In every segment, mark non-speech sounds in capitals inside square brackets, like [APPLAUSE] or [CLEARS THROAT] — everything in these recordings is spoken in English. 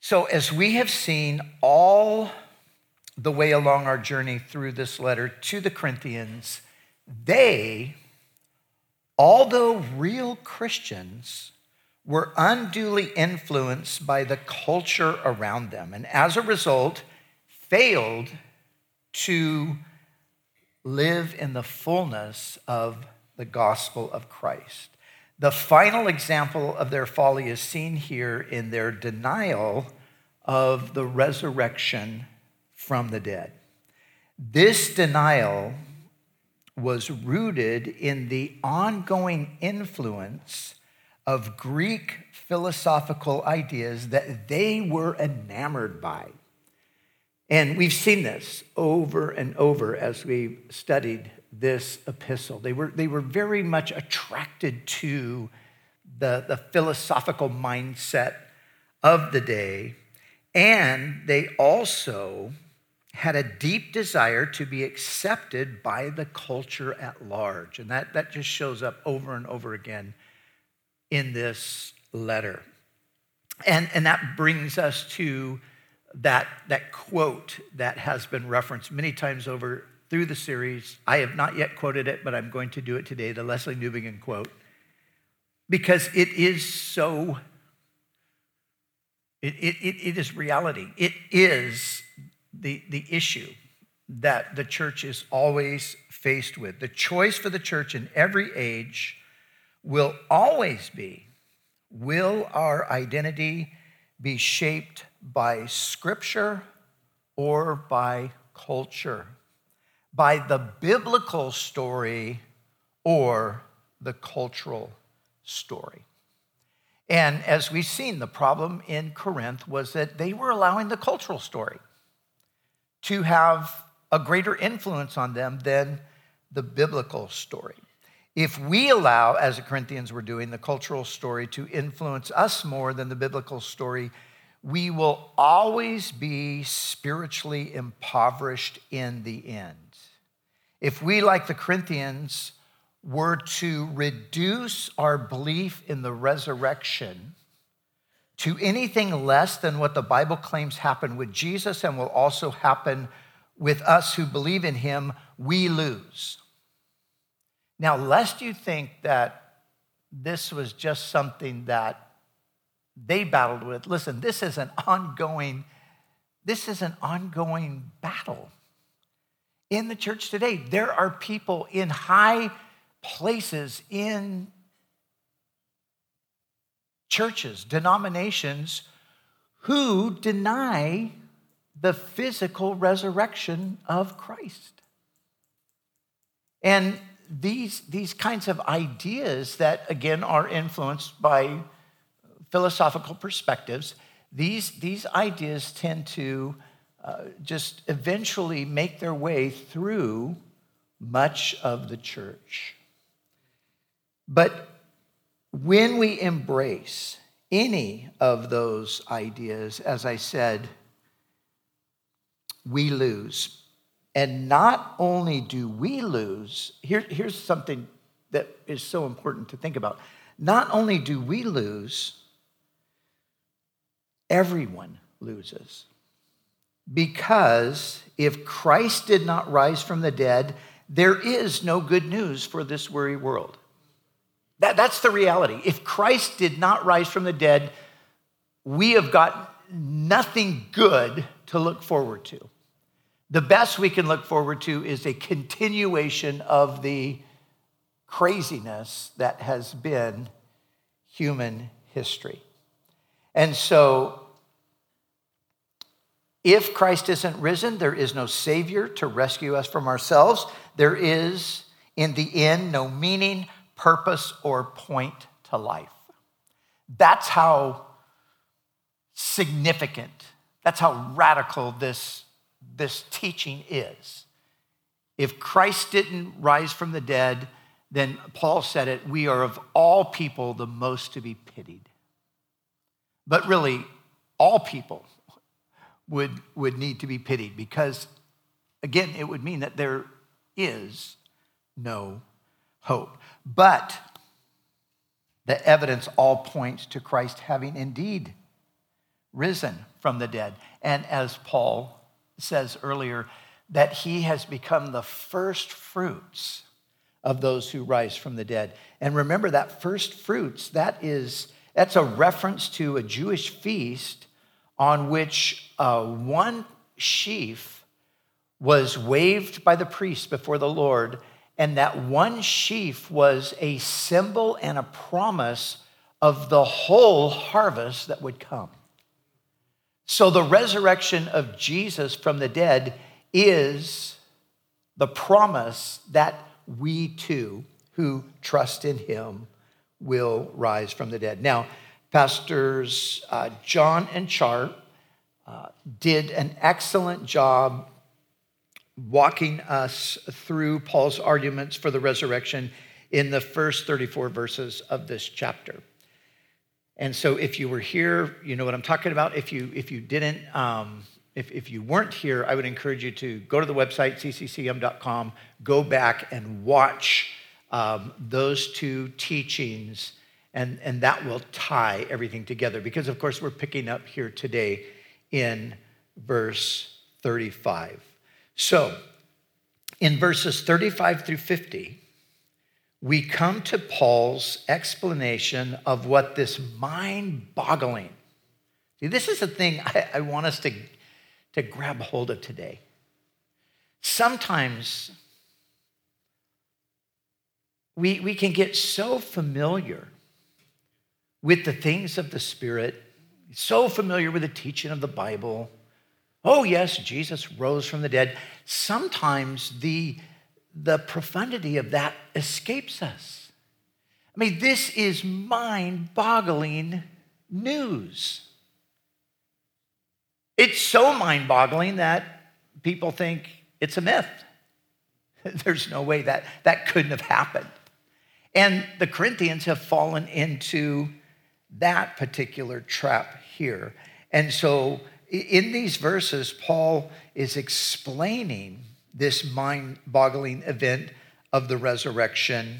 So, as we have seen all the way along our journey through this letter to the Corinthians, they, although real Christians, were unduly influenced by the culture around them, and as a result, failed to live in the fullness of the gospel of Christ. The final example of their folly is seen here in their denial of the resurrection from the dead. This denial was rooted in the ongoing influence of Greek philosophical ideas that they were enamored by. And we've seen this over and over as we've studied this epistle. They were, they were very much attracted to the, the philosophical mindset of the day, and they also had a deep desire to be accepted by the culture at large. And that, that just shows up over and over again in this letter. And, and that brings us to that, that quote that has been referenced many times over through the series. I have not yet quoted it, but I'm going to do it today the Lesslie Newbigin quote, because it is so, it, it, it is reality. It is the, the issue that the church is always faced with. The choice for the church in every age will always be will our identity be shaped by scripture or by culture? By the biblical story or the cultural story? And as we've seen, the problem in Corinth was that they were allowing the cultural story to have a greater influence on them than the biblical story. If we allow, as the Corinthians were doing, the cultural story to influence us more than the biblical story, we will always be spiritually impoverished in the end. If we, like the Corinthians, were to reduce our belief in the resurrection to anything less than what the Bible claims happened with Jesus and will also happen with us who believe in him, we lose. Now, lest you think that this was just something that they battled with, listen, this is an ongoing, this is an ongoing battle in the church today. There are people in high places in churches, denominations, who deny the physical resurrection of Christ. And these, these kinds of ideas that, again, are influenced by philosophical perspectives, these, these ideas tend to uh, just eventually make their way through much of the church. But when we embrace any of those ideas, as I said, we lose and not only do we lose, here, here's something that is so important to think about. Not only do we lose, everyone loses. Because if Christ did not rise from the dead, there is no good news for this weary world. That, that's the reality. If Christ did not rise from the dead, we have got nothing good to look forward to the best we can look forward to is a continuation of the craziness that has been human history. And so, if Christ isn't risen, there is no Savior to rescue us from ourselves. There is, in the end, no meaning, purpose, or point to life. That's how significant, that's how radical this this teaching is. If Christ didn't rise from the dead, then Paul said it, we are of all people the most to be pitied. But really, all people would, would need to be pitied because, again, it would mean that there is no hope. But the evidence all points to Christ having indeed risen from the dead. And as Paul says earlier, that he has become the first fruits of those who rise from the dead. And remember that first fruits, that is that's a reference to a Jewish feast on which uh, one sheaf was waved by the priest before the Lord, and that one sheaf was a symbol and a promise of the whole harvest that would come. So the resurrection of Jesus from the dead is the promise that we too, who trust in him, will rise from the dead. Now, Pastors uh, John and Char uh, did an excellent job walking us through Paul's arguments for the resurrection in the first 34 verses of this chapter. And so, if you were here, you know what I'm talking about. If you if you didn't, um, if, if you weren't here, I would encourage you to go to the website cccm.com, go back and watch um, those two teachings, and, and that will tie everything together. Because, of course, we're picking up here today in verse 35. So, in verses 35 through 50, we come to Paul's explanation of what this mind boggling. See, this is the thing I, I, want us to, to grab hold of today. Sometimes we, we can get so familiar with the things of the Spirit, so familiar with the teaching of the Bible. Oh, yes, Jesus rose from the dead. Sometimes the the profundity of that escapes us. I mean, this is mind boggling news. It's so mind boggling that people think it's a myth. [LAUGHS] There's no way that that couldn't have happened. And the Corinthians have fallen into that particular trap here. And so in these verses, Paul is explaining this mind boggling event of the resurrection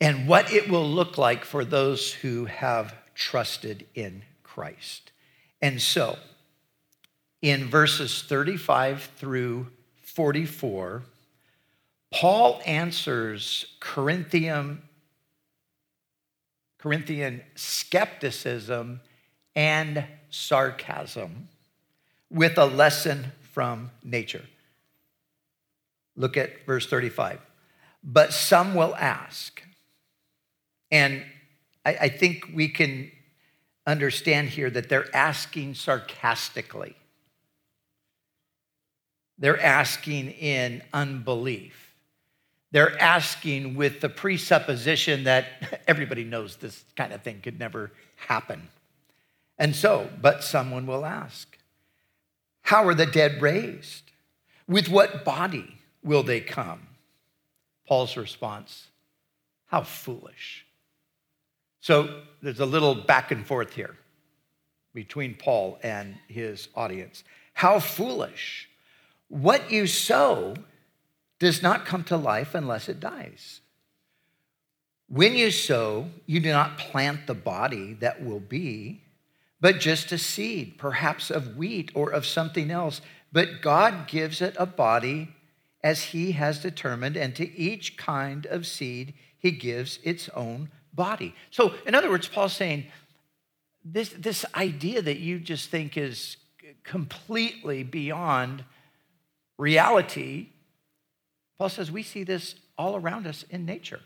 and what it will look like for those who have trusted in Christ. And so, in verses 35 through 44, Paul answers Corinthian, Corinthian skepticism and sarcasm with a lesson from nature. Look at verse 35. But some will ask, and I, I think we can understand here that they're asking sarcastically. They're asking in unbelief. They're asking with the presupposition that [LAUGHS] everybody knows this kind of thing could never happen. And so, but someone will ask, how are the dead raised? With what body will they come? Paul's response, How foolish. So there's a little back and forth here between Paul and his audience. How foolish. What you sow does not come to life unless it dies. When you sow, you do not plant the body that will be but just a seed, perhaps of wheat or of something else. But God gives it a body as He has determined, and to each kind of seed, He gives its own body. So, in other words, Paul's saying this, this idea that you just think is completely beyond reality, Paul says we see this all around us in nature.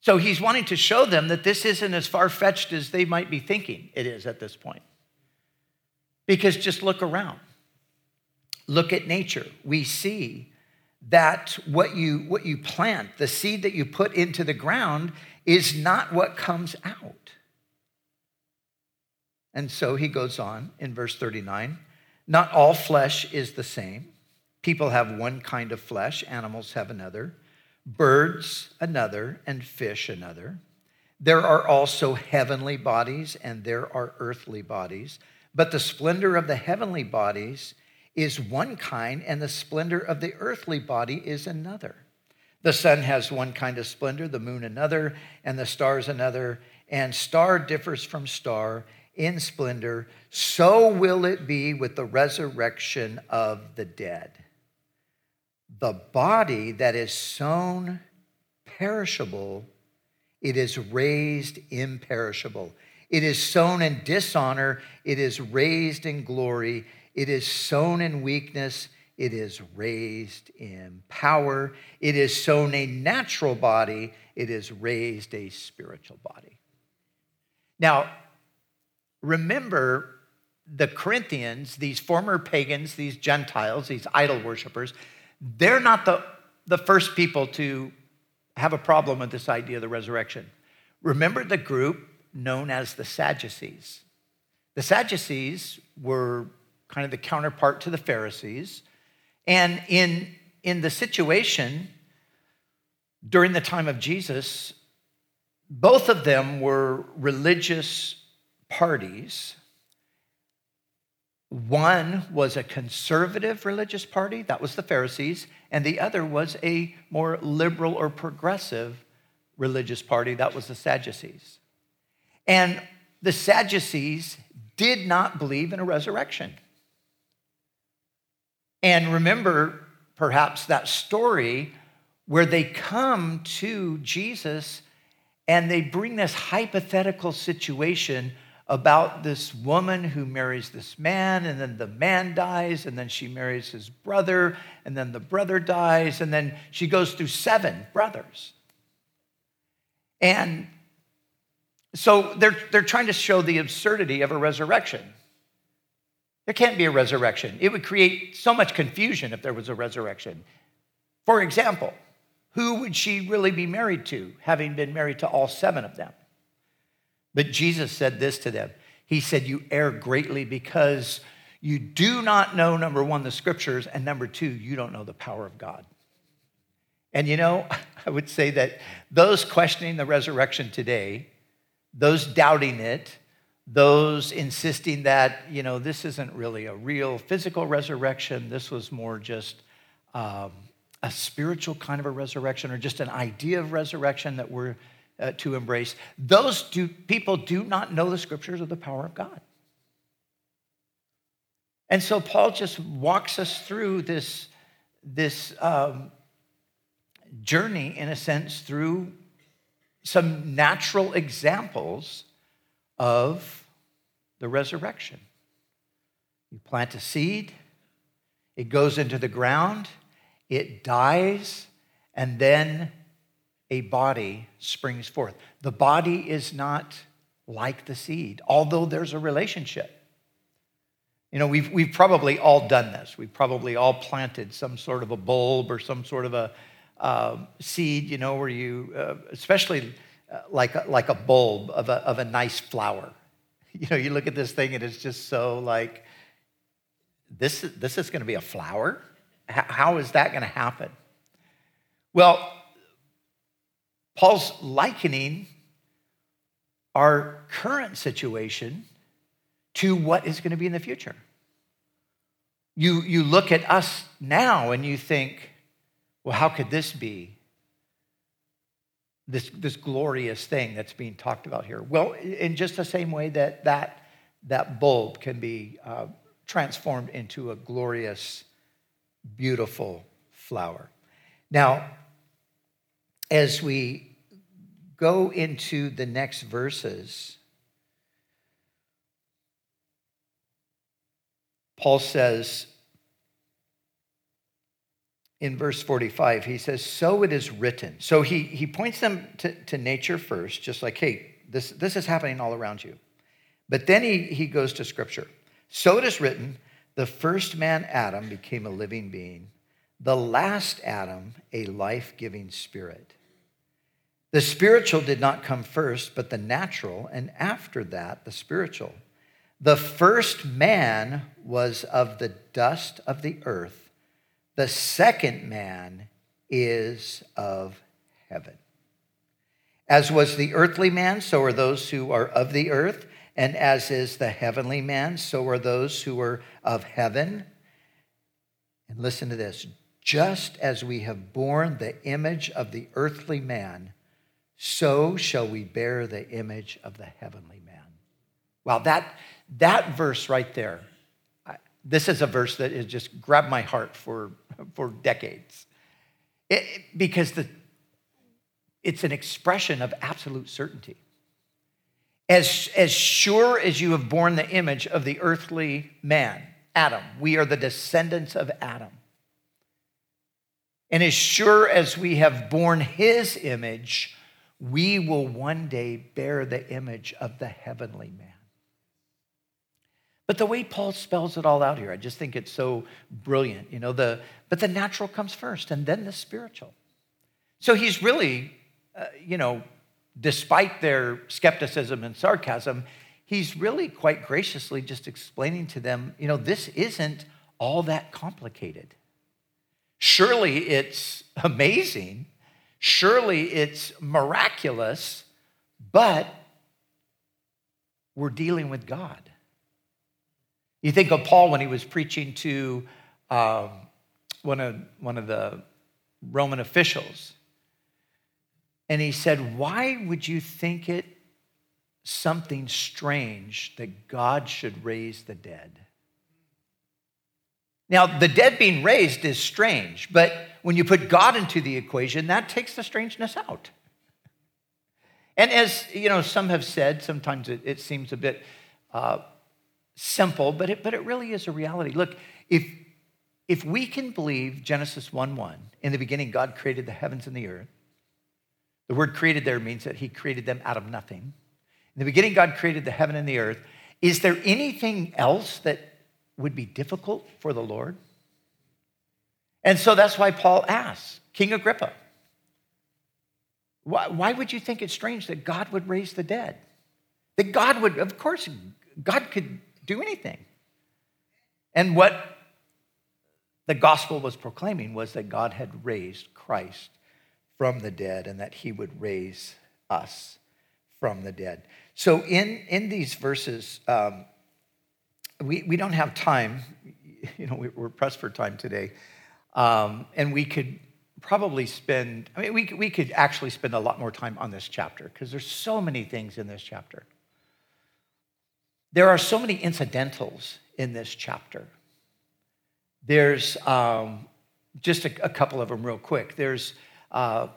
So he's wanting to show them that this isn't as far fetched as they might be thinking it is at this point. Because just look around, look at nature. We see that what you, what you plant, the seed that you put into the ground, is not what comes out. And so he goes on in verse 39 Not all flesh is the same. People have one kind of flesh, animals have another birds another, and fish another. There are also heavenly bodies and there are earthly bodies, but the splendor of the heavenly bodies is one kind, and the splendor of the earthly body is another. The sun has one kind of splendor, the moon another, and the stars another, and star differs from star in splendor, so will it be with the resurrection of the dead. The body that is sown perishable, it is raised imperishable. It is sown in dishonor, it is raised in glory. It is sown in weakness, it is raised in power. It is sown a natural body, it is raised a spiritual body. Now, remember the Corinthians, these former pagans, these Gentiles, these idol worshippers, they're not the, the first people to have a problem with this idea of the resurrection. Remember the group known as the Sadducees. The Sadducees were kind of the counterpart to the Pharisees. And in, in the situation during the time of Jesus, both of them were religious parties. One was a conservative religious party, that was the Pharisees, and the other was a more liberal or progressive religious party, that was the Sadducees. And the Sadducees did not believe in a resurrection. And remember, perhaps, that story where they come to Jesus and they bring this hypothetical situation about this woman who marries this man, and then the man dies, and then she marries his brother, and then the brother dies, and then she goes through seven brothers. And so they're, they're trying to show the absurdity of a resurrection. There can't be a resurrection. It would create so much confusion if there was a resurrection. For example, who would she really be married to, having been married to all seven of them? But Jesus said this to them He said, You err greatly because you do not know, number one, the scriptures, and number two, you don't know the power of God. And you know, [LAUGHS] I would say that those questioning the resurrection today, those doubting it, those insisting that, you know, this isn't really a real physical resurrection, this was more just um, a spiritual kind of a resurrection or just an idea of resurrection that we're uh, to embrace. Those do, people do not know the scriptures of the power of God. And so Paul just walks us through this, this um, journey, in a sense, through some natural examples of the resurrection. You plant a seed, it goes into the ground, it dies, and then a body springs forth. The body is not like the seed, although there's a relationship. You know, we've, we've probably all done this. We've probably all planted some sort of a bulb or some sort of a uh, seed, you know, where you, uh, especially uh, like a, like a bulb of a, of a nice flower. [LAUGHS] You know, you look at this thing and it's just so like, this, this is going to be a flower? how is that going to happen? Well, Paul's likening our current situation to what is going to be in the future. You, you look at us now and you think, well, how could this be? this, this glorious thing that's being talked about here? Well, in just the same way that that, that bulb can be uh, transformed into a glorious, beautiful flower. Now, as we go into the next verses, Paul says, in verse 45, he says, So it is written. So he, he points them to, to nature first, just like, hey, this, this is happening all around you. But then he, he goes to scripture. So it is written, the first man, Adam, became a living being, the last Adam, a life giving spirit. The spiritual did not come first, but the natural, and after that, the spiritual. The first man was of the dust of the earth the second man is of heaven. As was the earthly man, so are those who are of the earth. And as is the heavenly man, so are those who are of heaven. And listen to this just as we have borne the image of the earthly man, so shall we bear the image of the heavenly man. Wow, that, that verse right there, I, this is a verse that has just grabbed my heart for, for decades. It, because the, it's an expression of absolute certainty. As, as sure as you have borne the image of the earthly man, Adam, we are the descendants of Adam. And as sure as we have borne his image, we will one day bear the image of the heavenly man. But the way Paul spells it all out here, I just think it's so brilliant. You know, the, but the natural comes first and then the spiritual. So he's really, uh, you know, despite their skepticism and sarcasm, he's really quite graciously just explaining to them, you know, this isn't all that complicated. Surely it's amazing. Surely it's miraculous, but we're dealing with God. You think of Paul when he was preaching to um, one, of, one of the Roman officials. And he said, Why would you think it something strange that God should raise the dead? Now, the dead being raised is strange, but when you put God into the equation, that takes the strangeness out. And as you know, some have said, sometimes it, it seems a bit uh, simple, but it, but it really is a reality. Look, if, if we can believe Genesis 1 1, in the beginning, God created the heavens and the earth, the word created there means that he created them out of nothing. In the beginning, God created the heaven and the earth. Is there anything else that would be difficult for the Lord? And so that's why Paul asks King Agrippa, why, why would you think it's strange that God would raise the dead? That God would, of course, God could do anything. And what the gospel was proclaiming was that God had raised Christ from the dead and that he would raise us from the dead. So, in, in these verses, um, we, we don't have time. [LAUGHS] You know, we're pressed for time today. Um, and we could probably spend, I mean, we, we could actually spend a lot more time on this chapter because there's so many things in this chapter. There are so many incidentals in this chapter. There's um, just a, a, couple of them, real quick. There's uh,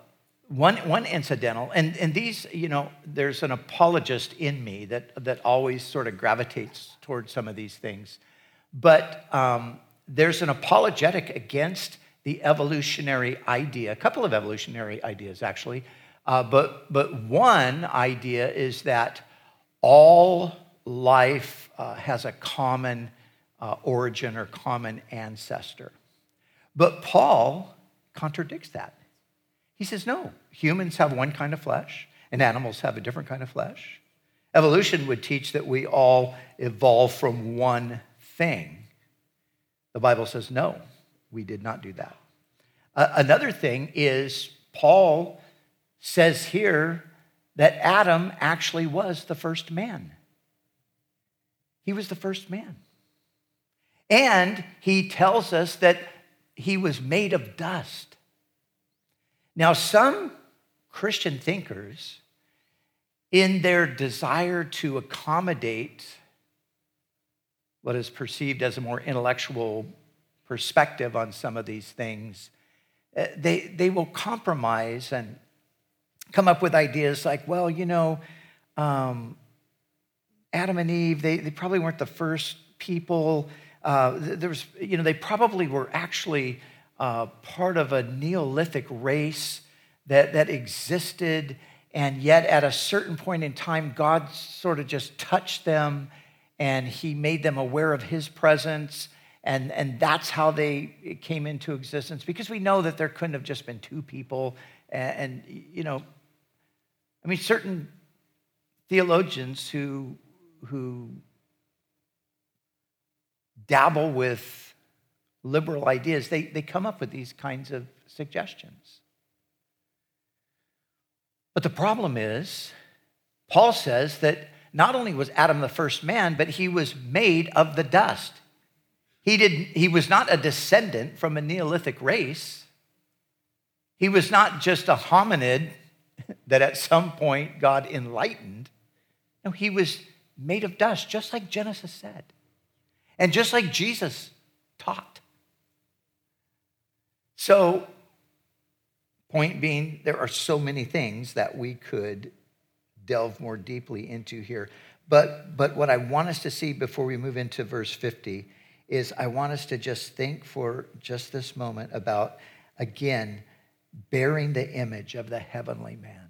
one, one incidental, and, and these, you know, there's an apologist in me that, that always sort of gravitates towards some of these things. But um, there's an apologetic against the evolutionary idea, a couple of evolutionary ideas actually. Uh, but, but one idea is that all life uh, has a common uh, origin or common ancestor. But Paul contradicts that. He says, no, humans have one kind of flesh, and animals have a different kind of flesh. Evolution would teach that we all evolve from one thing. The Bible says, no, we did not do that. Uh, another thing is, Paul says here that Adam actually was the first man. He was the first man. And he tells us that he was made of dust. Now, some Christian thinkers, in their desire to accommodate what is perceived as a more intellectual perspective on some of these things, eh, they, they will compromise and come up with ideas like, well, you know, um, Adam and Eve, they, they probably weren't the first people. Uh, there was, you know, they probably were actually uh, part of a Neolithic race that, that existed, and yet at a certain point in time, God sort of just touched them and he made them aware of his presence. And, and that's how they came into existence because we know that there couldn't have just been two people. And, and you know, I mean, certain theologians who who dabble with liberal ideas, they, they come up with these kinds of suggestions. But the problem is, Paul says that not only was Adam the first man, but he was made of the dust. He, did, he was not a descendant from a Neolithic race. He was not just a hominid [LAUGHS] that at some point God enlightened. No, he was made of dust, just like Genesis said, and just like Jesus taught. So, point being, there are so many things that we could delve more deeply into here. But, but what I want us to see before we move into verse 50 is I want us to just think for just this moment about, again, bearing the image of the heavenly man.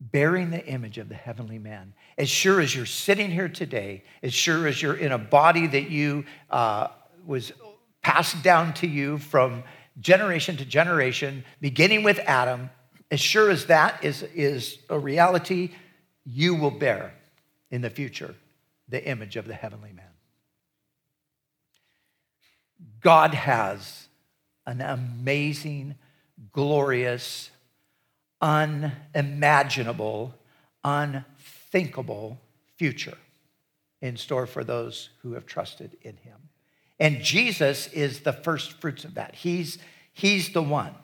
Bearing the image of the heavenly man. As sure as you're sitting here today, as sure as you're in a body that you uh, was passed down to you from generation to generation, beginning with Adam, as sure as that is, is a reality, you will bear in the future the image of the heavenly man. God has an amazing, glorious, unimaginable, unthinkable future in store for those who have trusted in him. And Jesus is the first fruits of that. He's, he's the one.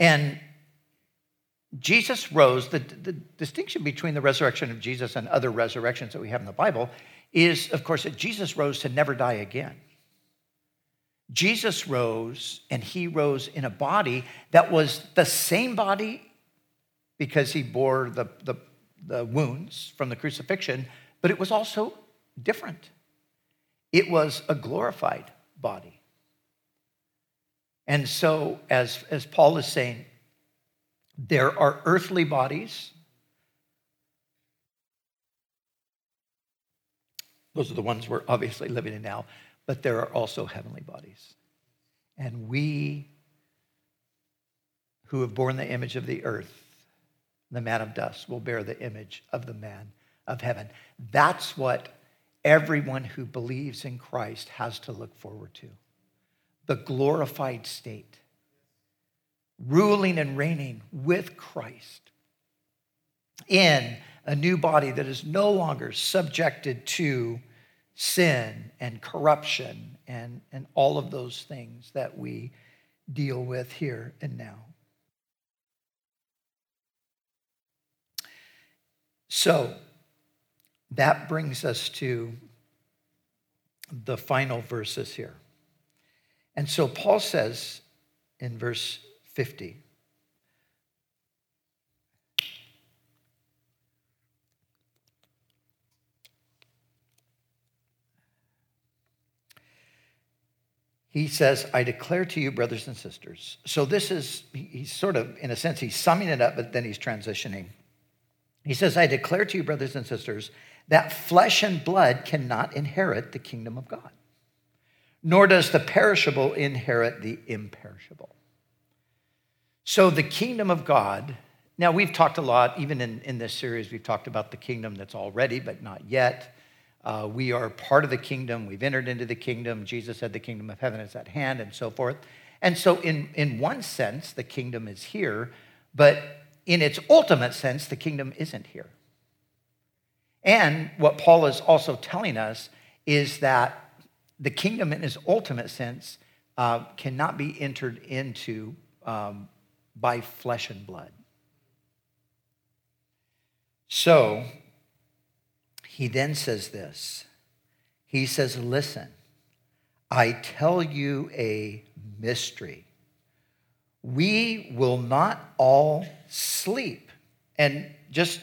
And Jesus rose, the, the distinction between the resurrection of Jesus and other resurrections that we have in the Bible is, of course, that Jesus rose to never die again. Jesus rose, and he rose in a body that was the same body because he bore the, the, the wounds from the crucifixion, but it was also different. It was a glorified body. And so, as, as Paul is saying, there are earthly bodies. Those are the ones we're obviously living in now, but there are also heavenly bodies. And we who have borne the image of the earth, the man of dust, will bear the image of the man of heaven. That's what everyone who believes in Christ has to look forward to the glorified state ruling and reigning with Christ in a new body that is no longer subjected to sin and corruption and, and all of those things that we deal with here and now. So that brings us to the final verses here. And so Paul says in verse 50. He says, I declare to you, brothers and sisters. So, this is, he's sort of, in a sense, he's summing it up, but then he's transitioning. He says, I declare to you, brothers and sisters, that flesh and blood cannot inherit the kingdom of God, nor does the perishable inherit the imperishable. So, the kingdom of God, now we've talked a lot, even in, in this series, we've talked about the kingdom that's already, but not yet. Uh, we are part of the kingdom. We've entered into the kingdom. Jesus said the kingdom of heaven is at hand, and so forth. And so, in, in one sense, the kingdom is here, but in its ultimate sense, the kingdom isn't here. And what Paul is also telling us is that the kingdom, in its ultimate sense, uh, cannot be entered into um, by flesh and blood. So he then says this He says, Listen, I tell you a mystery. We will not all sleep. And just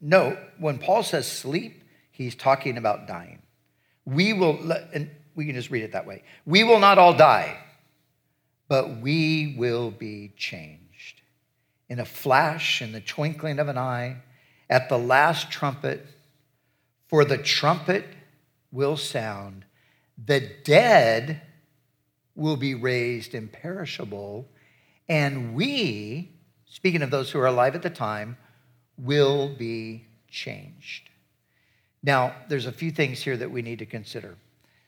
note, when Paul says sleep, he's talking about dying. We will, and we can just read it that way. We will not all die, but we will be changed in a flash, in the twinkling of an eye, at the last trumpet, for the trumpet will sound, the dead will be raised imperishable, and we, speaking of those who are alive at the time, will be changed. Now, there's a few things here that we need to consider.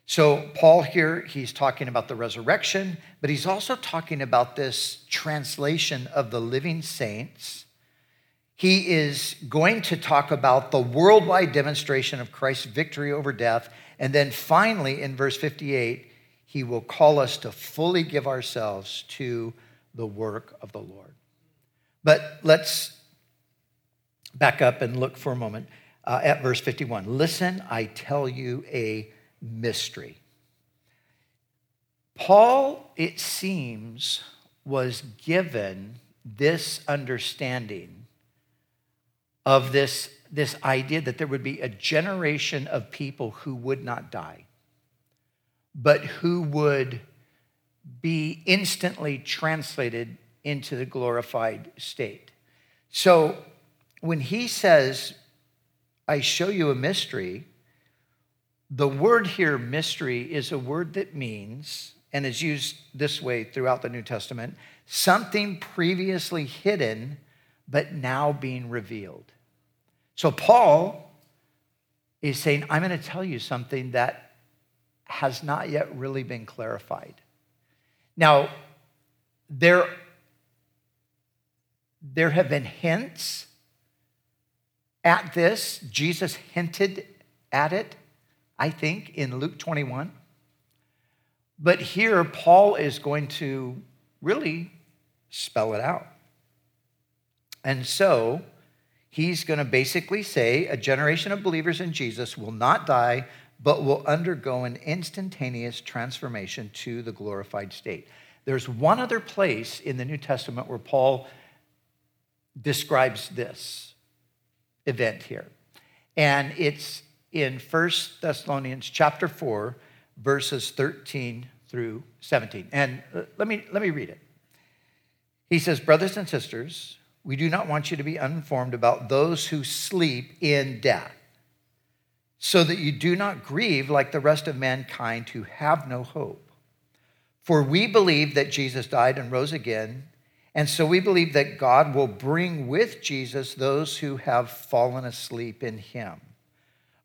So, Paul here, he's talking about the resurrection, but he's also talking about this translation of the living saints. He is going to talk about the worldwide demonstration of Christ's victory over death. And then finally, in verse 58, he will call us to fully give ourselves to the work of the Lord. But let's back up and look for a moment uh, at verse 51. Listen, I tell you a mystery. Paul, it seems, was given this understanding of this, this idea that there would be a generation of people who would not die, but who would be instantly translated into the glorified state. So when he says, I show you a mystery, the word here, mystery, is a word that means, and is used this way throughout the New Testament, something previously hidden, but now being revealed. So Paul is saying, I'm going to tell you something that has not yet really been clarified. Now, there, there have been hints at this. Jesus hinted at it, I think, in Luke 21. But here, Paul is going to really spell it out. And so, he's going to basically say a generation of believers in Jesus will not die, but will undergo an instantaneous transformation to the glorified state. There's one other place in the New Testament where Paul describes this event here. And it's in 1 Thessalonians chapter 4, verses 13 through 17. And uh, let me, let me read it. He says, Brothers and sisters, we do not want you to be uninformed about those who sleep in death, so that you do not grieve like the rest of mankind who have no hope. For we believe that Jesus died and rose again and so we believe that God will bring with Jesus those who have fallen asleep in him.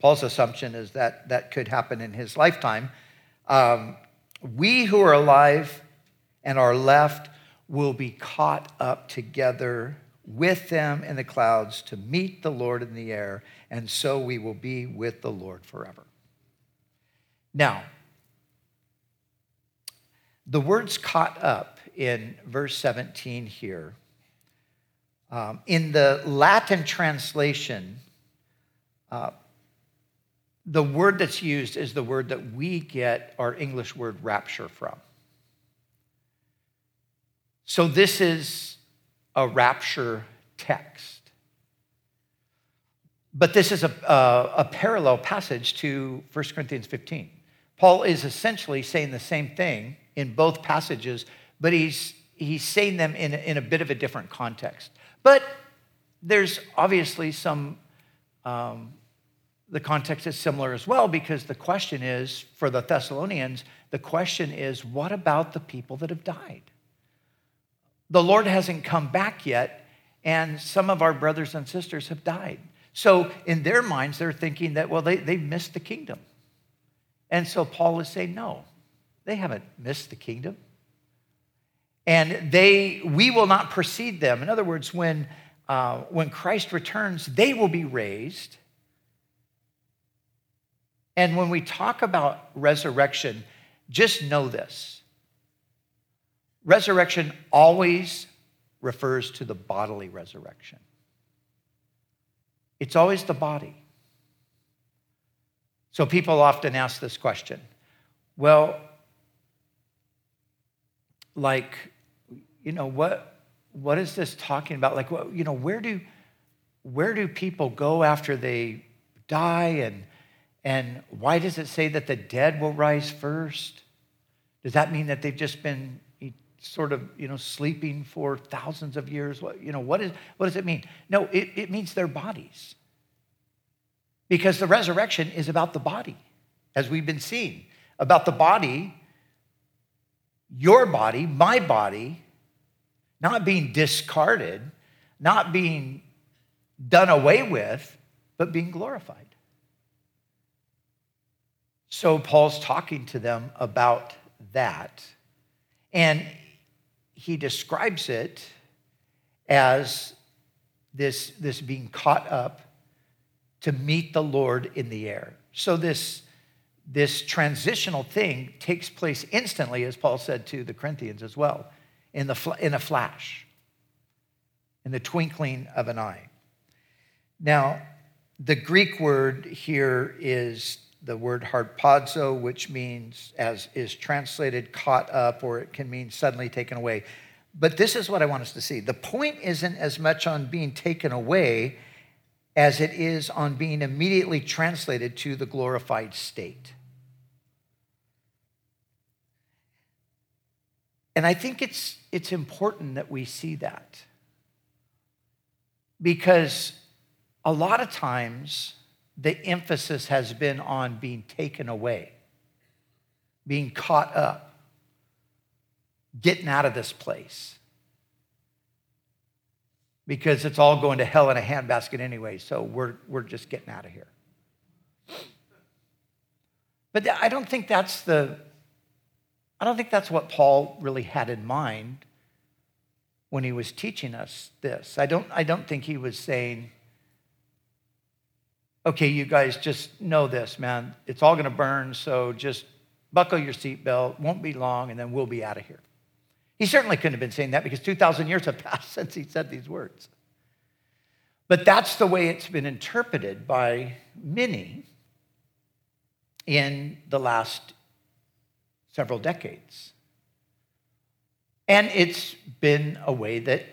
Paul's assumption is that that could happen in his lifetime, um, we who are alive and are left will be caught up together with them in the clouds to meet the Lord in the air, and so we will be with the Lord forever. Now, the words caught up in verse 17 here um, in the Latin translation, uh, the word that's used is the word that we get our English word rapture from. So this is a rapture text. But this is a, a, a parallel passage to 1 Corinthians 15. Paul is essentially saying the same thing in both passages, but he's, he's saying them in, in a bit of a different context. But there's obviously some, um, the context is similar as well because the question is for the Thessalonians, the question is what about the people that have died? The Lord hasn't come back yet, and some of our brothers and sisters have died. So, in their minds, they're thinking that, well, they, they've missed the kingdom. And so Paul is saying, no, they haven't missed the kingdom and they we will not precede them in other words when uh, when christ returns they will be raised and when we talk about resurrection just know this resurrection always refers to the bodily resurrection it's always the body so people often ask this question well like you know, what, what is this talking about? Like, what, you know, where do, where do people go after they die? And, and why does it say that the dead will rise first? Does that mean that they've just been sort of, you know, sleeping for thousands of years? What, you know, what, is, what does it mean? No, it, it means their bodies. Because the resurrection is about the body, as we've been seeing, about the body, your body, my body, not being discarded, not being done away with, but being glorified. So Paul's talking to them about that. And he describes it as this, this being caught up to meet the Lord in the air. So this, this transitional thing takes place instantly, as Paul said to the Corinthians as well, in, the, in a flash, in the twinkling of an eye. Now, the Greek word here is the word harpazo, which means, as is translated, caught up, or it can mean suddenly taken away. But this is what I want us to see. The point isn't as much on being taken away as it is on being immediately translated to the glorified state. And I think it's, it's important that we see that. Because a lot of times, the emphasis has been on being taken away, being caught up, getting out of this place. Because it's all going to hell in a handbasket anyway, so we're, we're just getting out of here. But I don't think that's the, I don't think that's what Paul really had in mind when he was teaching us this. I don't, I don't think he was saying, okay, you guys just know this, man. It's all going to burn, so just buckle your seatbelt. Won't be long, and then we'll be out of here. He certainly couldn't have been saying that because 2,000 years have [LAUGHS] passed since he said these words. But that's the way it's been interpreted by many in the last several decades. And it's been a way that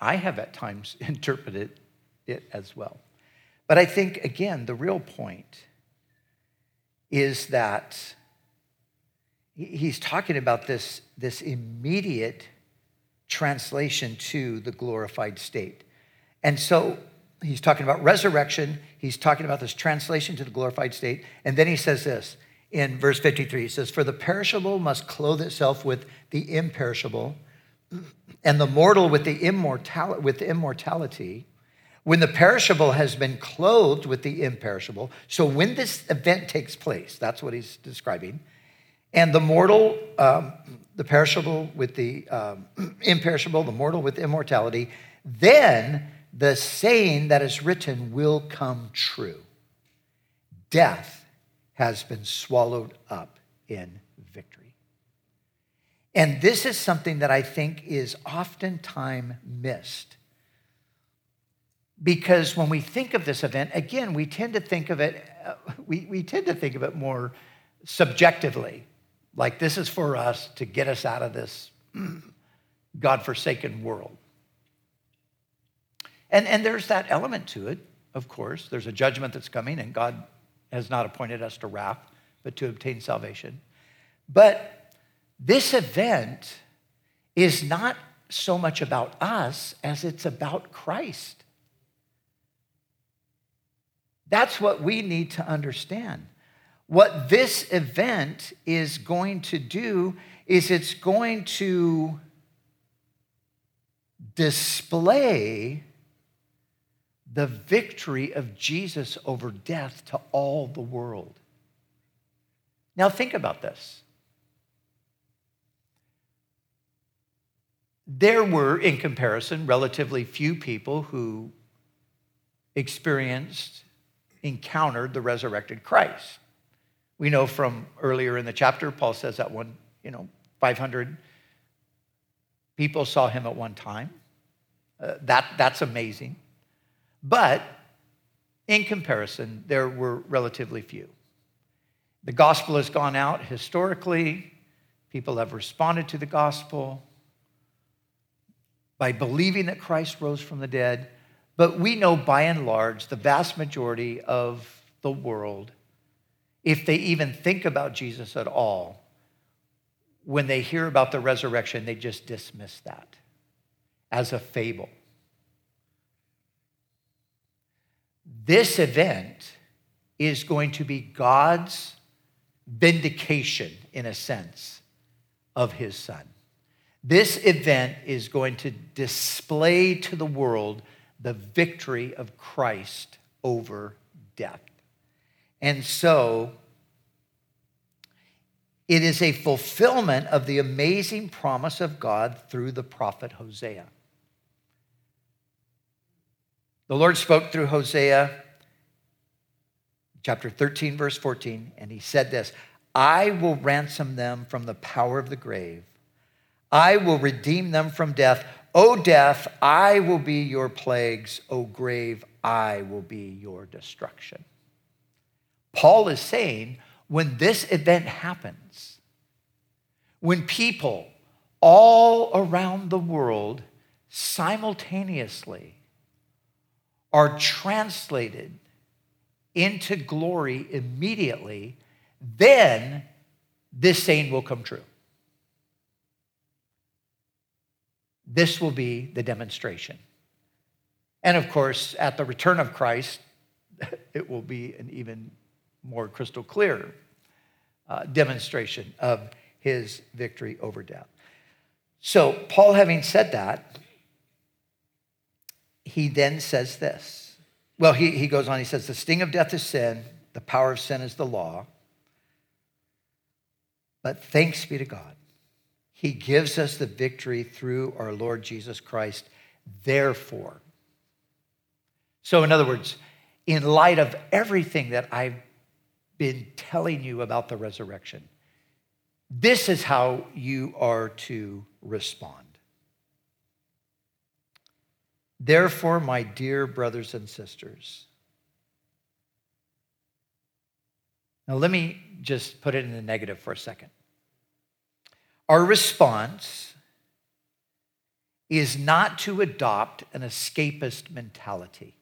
I have at times [LAUGHS] interpreted it as well. But I think, again, the real point is that he's talking about this, this immediate translation to the glorified state. And so he's talking about resurrection, he's talking about this translation to the glorified state, and then he says this in verse 53 he says, For the perishable must clothe itself with the imperishable, and the mortal with the, immortal- with immortality. When the perishable has been clothed with the imperishable, so when this event takes place, that's what he's describing, and the mortal, um, the perishable with the um, [CLEARS THROAT] imperishable, the mortal with immortality, then the saying that is written will come true. Death has been swallowed up in victory. And this is something that I think is oftentimes missed because when we think of this event, again, we tend to think of it, uh, we, we tend to think of it more subjectively, like this is for us to get us out of this God-forsaken world. And, and there's that element to it, of course. There's a judgment that's coming, and God has not appointed us to wrath, but to obtain salvation. But this event is not so much about us as it's about Christ. That's what we need to understand. What this event is going to do is it's going to display the victory of Jesus over death to all the world. Now, think about this. There were, in comparison, relatively few people who experienced encountered the resurrected Christ. We know from earlier in the chapter, Paul says that one, you know, 500 people saw him at one time. Uh, that, that's amazing. But in comparison, there were relatively few. The gospel has gone out historically. People have responded to the gospel by believing that Christ rose from the dead. But we know by and large, the vast majority of the world, if they even think about Jesus at all, when they hear about the resurrection, they just dismiss that as a fable. This event is going to be God's vindication, in a sense, of his son. This event is going to display to the world the victory of Christ over death. And so it is a fulfillment of the amazing promise of God through the prophet Hosea. The Lord spoke through Hosea chapter 13, verse 14, and he said this I will ransom them from the power of the grave, I will redeem them from death. O death, I will be your plagues. O grave, I will be your destruction. Paul is saying when this event happens, when people all around the world simultaneously are translated into glory immediately, then this saying will come true. This will be the demonstration. And of course, at the return of Christ, [LAUGHS] it will be an even more crystal clear uh, demonstration of his victory over death. So, Paul, having said that, he then says this. Well, he, he goes on, he says, The sting of death is sin, the power of sin is the law. But thanks be to God. He gives us the victory through our Lord Jesus Christ. Therefore, so in other words, in light of everything that I've been telling you about the resurrection, this is how you are to respond. Therefore, my dear brothers and sisters, now let me just put it in the negative for a second. Our response is not to adopt an escapist mentality.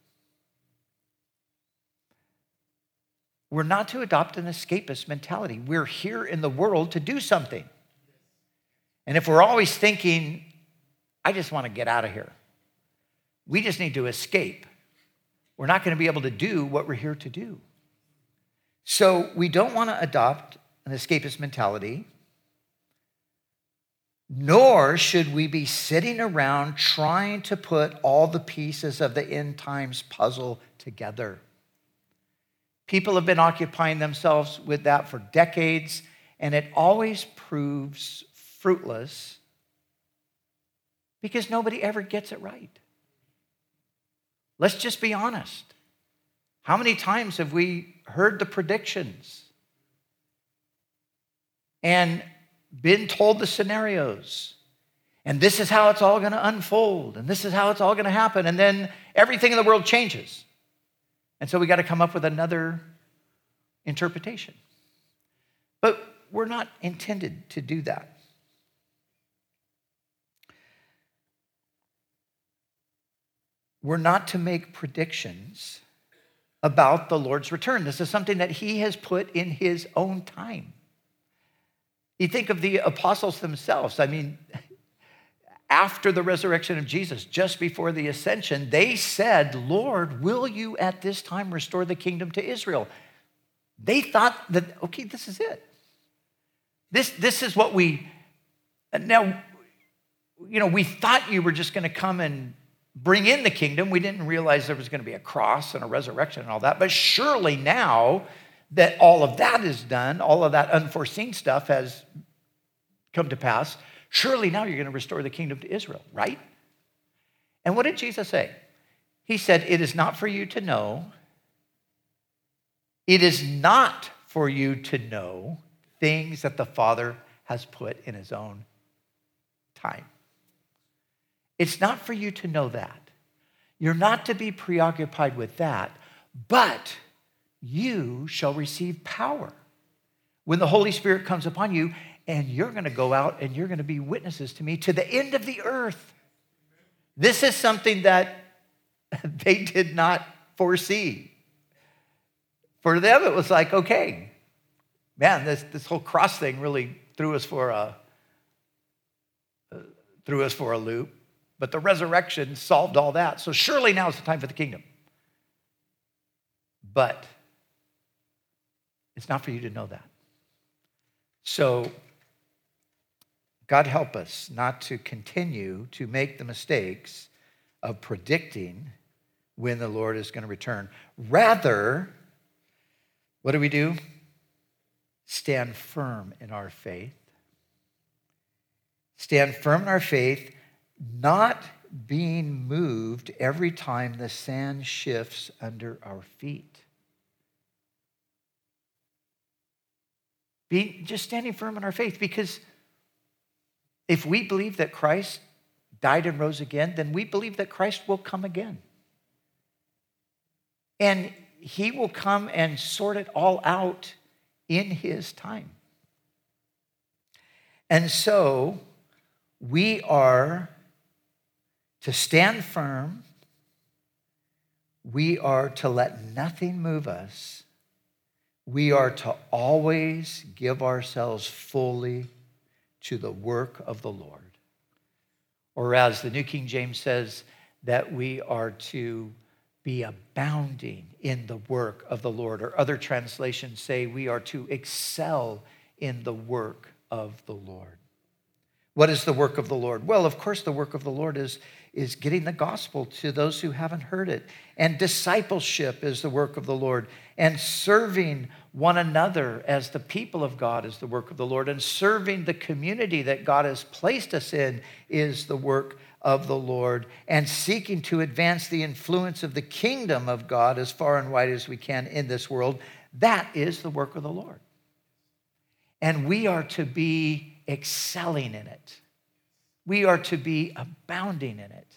We're not to adopt an escapist mentality. We're here in the world to do something. And if we're always thinking, I just want to get out of here, we just need to escape, we're not going to be able to do what we're here to do. So we don't want to adopt an escapist mentality, nor should we be sitting around trying to put all the pieces of the end times puzzle together. People have been occupying themselves with that for decades, and it always proves fruitless because nobody ever gets it right. Let's just be honest. How many times have we heard the predictions and been told the scenarios? And this is how it's all going to unfold, and this is how it's all going to happen, and then everything in the world changes. And so we got to come up with another interpretation. But we're not intended to do that. We're not to make predictions about the Lord's return. This is something that He has put in His own time. You think of the apostles themselves. I mean, after the resurrection of Jesus, just before the ascension, they said, Lord, will you at this time restore the kingdom to Israel? They thought that, okay, this is it. This, this is what we, now, you know, we thought you were just going to come and bring in the kingdom. We didn't realize there was going to be a cross and a resurrection and all that. But surely now that all of that is done, all of that unforeseen stuff has come to pass, Surely now you're going to restore the kingdom to Israel, right? And what did Jesus say? He said, It is not for you to know. It is not for you to know things that the Father has put in his own time. It's not for you to know that. You're not to be preoccupied with that, but you shall receive power when the Holy Spirit comes upon you, and you're going to go out and you're going to be witnesses to me to the end of the earth. This is something that [LAUGHS] they did not foresee. For them, it was like, okay, man, this, this whole cross thing really threw us for a uh, threw us for a loop. But the resurrection solved all that. So surely now is the time for the kingdom. But it's not for you to know that. So God help us not to continue to make the mistakes of predicting when the Lord is going to return. Rather, what do we do? Stand firm in our faith. Stand firm in our faith, not being moved every time the sand shifts under our feet. Be just standing firm in our faith because if we believe that Christ died and rose again, then we believe that Christ will come again. And he will come and sort it all out in his time. And so we are to stand firm, we are to let nothing move us. We are to always give ourselves fully to the work of the Lord. Or as the New King James says, that we are to be abounding in the work of the Lord. Or other translations say we are to excel in the work of the Lord. What is the work of the Lord? Well, of course, the work of the Lord is, is getting the gospel to those who haven't heard it. And discipleship is the work of the Lord. And serving one another as the people of God is the work of the Lord. And serving the community that God has placed us in is the work of the Lord. And seeking to advance the influence of the kingdom of God as far and wide as we can in this world, that is the work of the Lord. And we are to be excelling in it. We are to be abounding in it.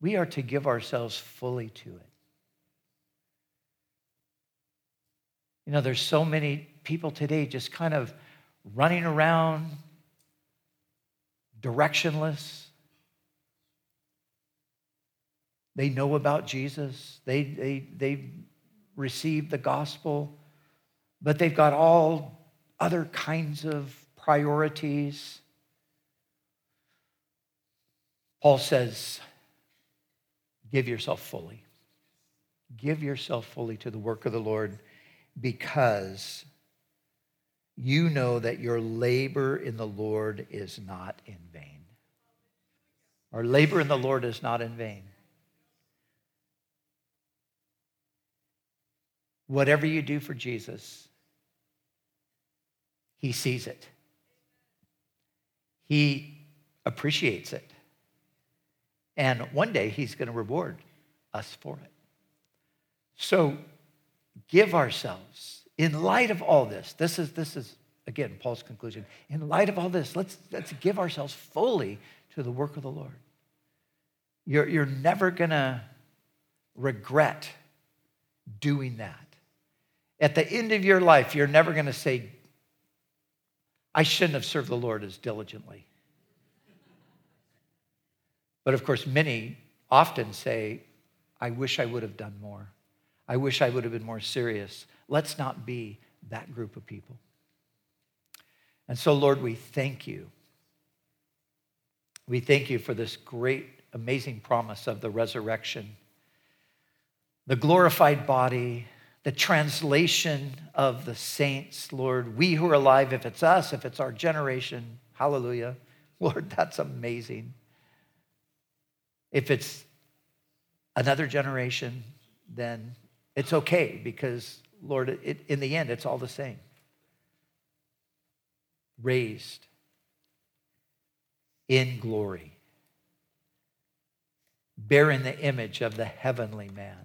We are to give ourselves fully to it. You know, there's so many people today just kind of running around, directionless. They know about Jesus, they, they, they received the gospel, but they've got all other kinds of priorities. Paul says, give yourself fully. Give yourself fully to the work of the Lord because you know that your labor in the Lord is not in vain. Our labor in the Lord is not in vain. Whatever you do for Jesus, he sees it. He appreciates it. And one day he's going to reward us for it. So give ourselves in light of all this. This is this is again Paul's conclusion. In light of all this, let's let's give ourselves fully to the work of the Lord. You're, you're never gonna regret doing that. At the end of your life, you're never gonna say, I shouldn't have served the Lord as diligently. But of course, many often say, I wish I would have done more. I wish I would have been more serious. Let's not be that group of people. And so, Lord, we thank you. We thank you for this great, amazing promise of the resurrection, the glorified body, the translation of the saints, Lord. We who are alive, if it's us, if it's our generation, hallelujah. Lord, that's amazing. If it's another generation, then it's okay because, Lord, it, in the end, it's all the same. Raised in glory, bearing the image of the heavenly man.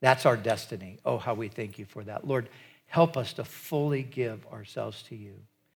That's our destiny. Oh, how we thank you for that. Lord, help us to fully give ourselves to you.